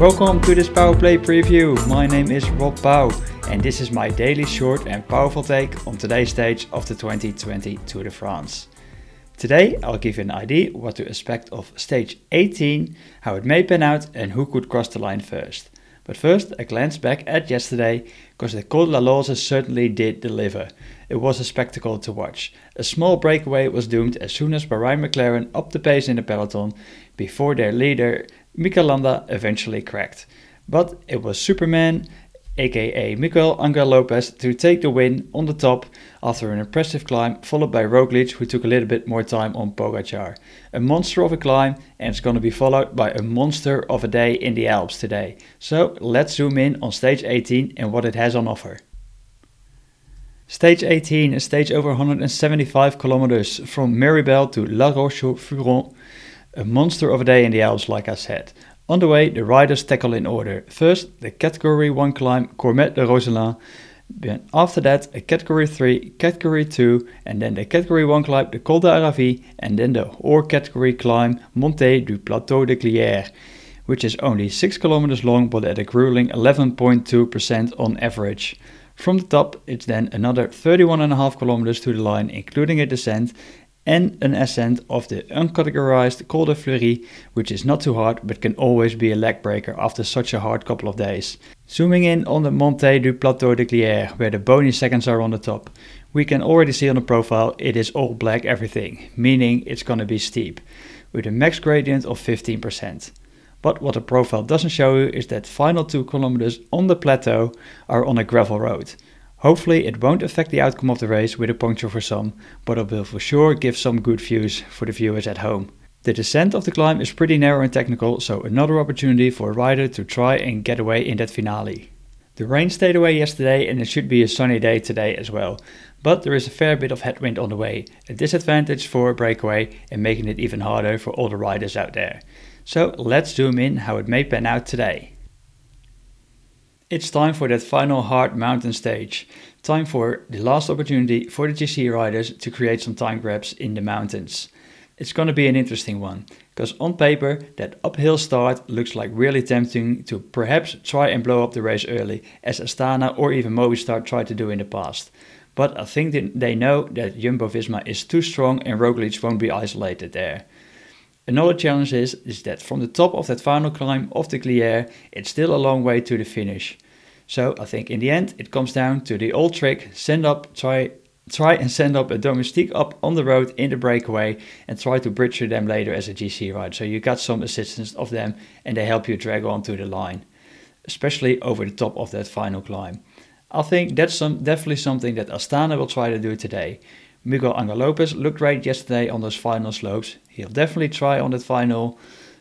Welcome to this Power Play preview. My name is Rob Pauw, and this is my daily short and powerful take on today's stage of the 2020 Tour de France. Today I'll give you an idea what to expect of stage 18, how it may pan out, and who could cross the line first. But first, a glance back at yesterday, because the Col de la Loze certainly did deliver. It was a spectacle to watch. A small breakaway was doomed as soon as Bahrain McLaren upped the pace in the peloton before their leader Mikel Landa eventually cracked. But it was Superman, aka Miguel Angel Lopez, to take the win on the top after an impressive climb, followed by Roglic, who took a little bit more time on Pogacar. A monster of a climb, and it's going to be followed by a monster of a day in the Alps today. So let's zoom in on stage 18 and what it has on offer. Stage 18 is stage over 175 kilometers from Méribel to La Roche-Furon a monster of a day in the Alps, like I said. On the way, the riders tackle in order. First, the Category 1 climb Cormet de Roselend. Then after that, a Category 3, Category 2, and then the Category 1 climb the Col d'Aravis, and then the Hors Category climb Montée du Plateau de Glières, which is only 6 kilometers long but at a grueling 11.2% on average. From the top, it's then another 31.5 kilometers to the line, including a descent, and an ascent of the uncategorized Col des Fleuries, which is not too hard but can always be a leg breaker after such a hard couple of days. Zooming in on the Montée du Plateau de Glières, where the bonus seconds are on the top, we can already see on the profile it is all black everything, meaning it's gonna be steep, with a max gradient of 15%. But what the profile doesn't show you is that final 2 kilometers on the plateau are on a gravel road. Hopefully, it won't affect the outcome of the race with a puncture for some, but it will for sure give some good views for the viewers at home. The descent of the climb is pretty narrow and technical, so another opportunity for a rider to try and get away in that finale. The rain stayed away yesterday and it should be a sunny day today as well, but there is a fair bit of headwind on the way, a disadvantage for a breakaway and making it even harder for all the riders out there. So let's zoom in how it may pan out today. It's time for that final hard mountain stage. Time for the last opportunity for the GC riders to create some time grabs in the mountains. It's going to be an interesting one, because on paper, that uphill start looks like really tempting to perhaps try and blow up the race early, as Astana or even Movistar tried to do in the past. But I think they know that Jumbo Visma is too strong and Roglic won't be isolated there. Another challenge is, is that from the top of that final climb of the Glières, it's still a long way to the finish. So I think in the end it comes down to the old trick, send up, try try and send up a domestique up on the road in the breakaway and try to bridge them later as a GC ride. So you got some assistance of them and they help you drag on to the line, especially over the top of that final climb. I think that's some, definitely something that Astana will try to do today. Miguel Angel Lopez looked great yesterday on those final slopes. He'll definitely try on that final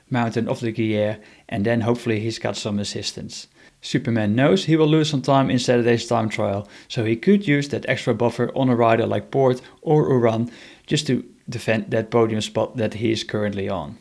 mountain of the Glières, and then hopefully he's got some assistance. Superman knows he will lose some time in Saturday's time trial, so he could use that extra buffer on a rider like Porte or Uran just to defend that podium spot that he is currently on.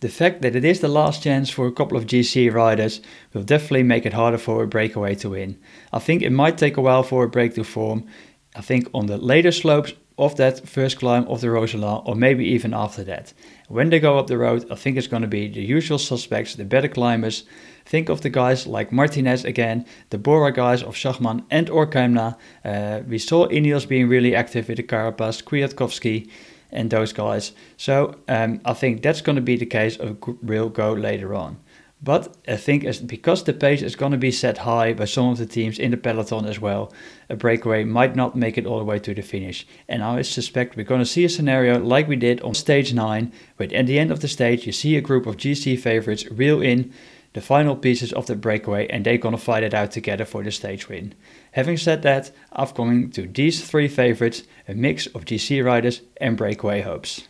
The fact that it is the last chance for a couple of GC riders will definitely make it harder for a breakaway to win. I think it might take a while for a break to form. I think on the later slopes of that first climb of the Roselin, or maybe even after that. When they go up the road, I think it's going to be the usual suspects, the better climbers. Think of the guys like Martinez again, the Bora guys of Schachmann and Orkaimna. Uh, we saw Ineos being really active with the Carapaz, Kwiatkowski, and those guys. So um, I think that's going to be the case of real go later on. But I think as, because the pace is going to be set high by some of the teams in the peloton as well, a breakaway might not make it all the way to the finish. And I suspect we're going to see a scenario like we did on stage 9, where at the end of the stage you see a group of GC favorites reel in the final pieces of the breakaway and they're going to fight it out together for the stage win. Having said that, I've come to these three favorites, a mix of GC riders and breakaway hopes.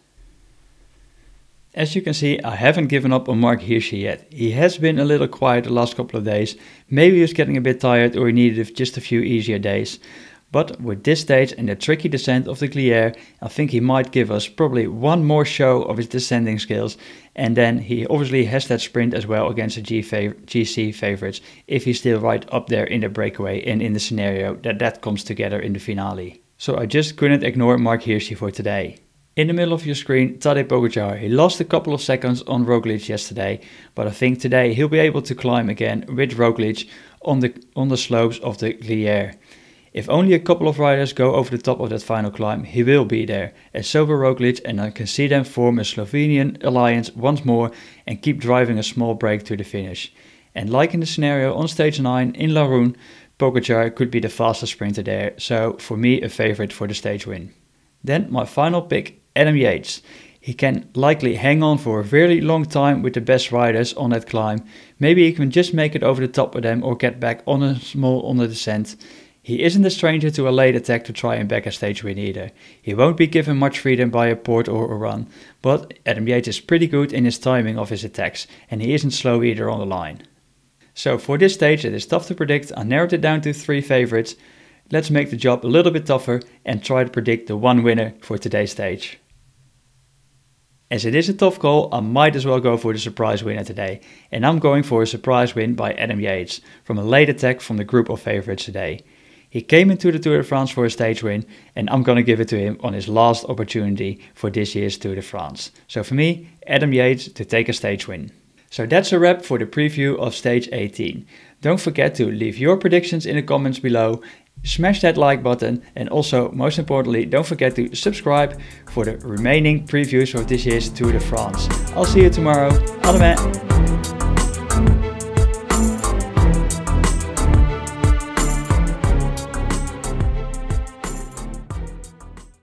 As you can see, I haven't given up on Marc Hirschi yet. He has been a little quiet the last couple of days. Maybe he was getting a bit tired or he needed just a few easier days. But with this stage and the tricky descent of the Glières, I think he might give us probably one more show of his descending skills. And then he obviously has that sprint as well against the G fav- GC favorites if he's still right up there in the breakaway and in the scenario that that comes together in the finale. So I just couldn't ignore Marc Hirschi for today. In the middle of your screen, Tadej Pogacar. He lost a couple of seconds on Roglic yesterday, but I think today he'll be able to climb again with Roglic on the on the slopes of the Glières. If only a couple of riders go over the top of that final climb, he will be there, as so will Roglic, and I can see them form a Slovenian alliance once more and keep driving a small break to the finish. And like in the scenario on stage 9 in Laruns, Pogacar could be the fastest sprinter there, so for me a favorite for the stage win. Then my final pick Adam Yates. He can likely hang on for a very long time with the best riders on that climb. Maybe he can just make it over the top with them or get back on a small on the descent. He isn't a stranger to a late attack to try and back a stage win either. He won't be given much freedom by a Porte or Uran, but Adam Yates is pretty good in his timing of his attacks, and he isn't slow either on the line. So for this stage it is tough to predict, I narrowed it down to three favorites. Let's make the job a little bit tougher and try to predict the one winner for today's stage. As it is a tough call, I might as well go for the surprise winner today, and I'm going for a surprise win by Adam Yates from a late attack from the group of favorites today. He came into the Tour de France for a stage win, and I'm going to give it to him on his last opportunity for this year's Tour de France. So for me, Adam Yates to take a stage win. So that's a wrap for the preview of stage 18. Don't forget to leave your predictions in the comments below smash that like button and also most importantly don't forget to subscribe for the remaining previews of this year's Tour de France. I'll see you tomorrow. Allemaal.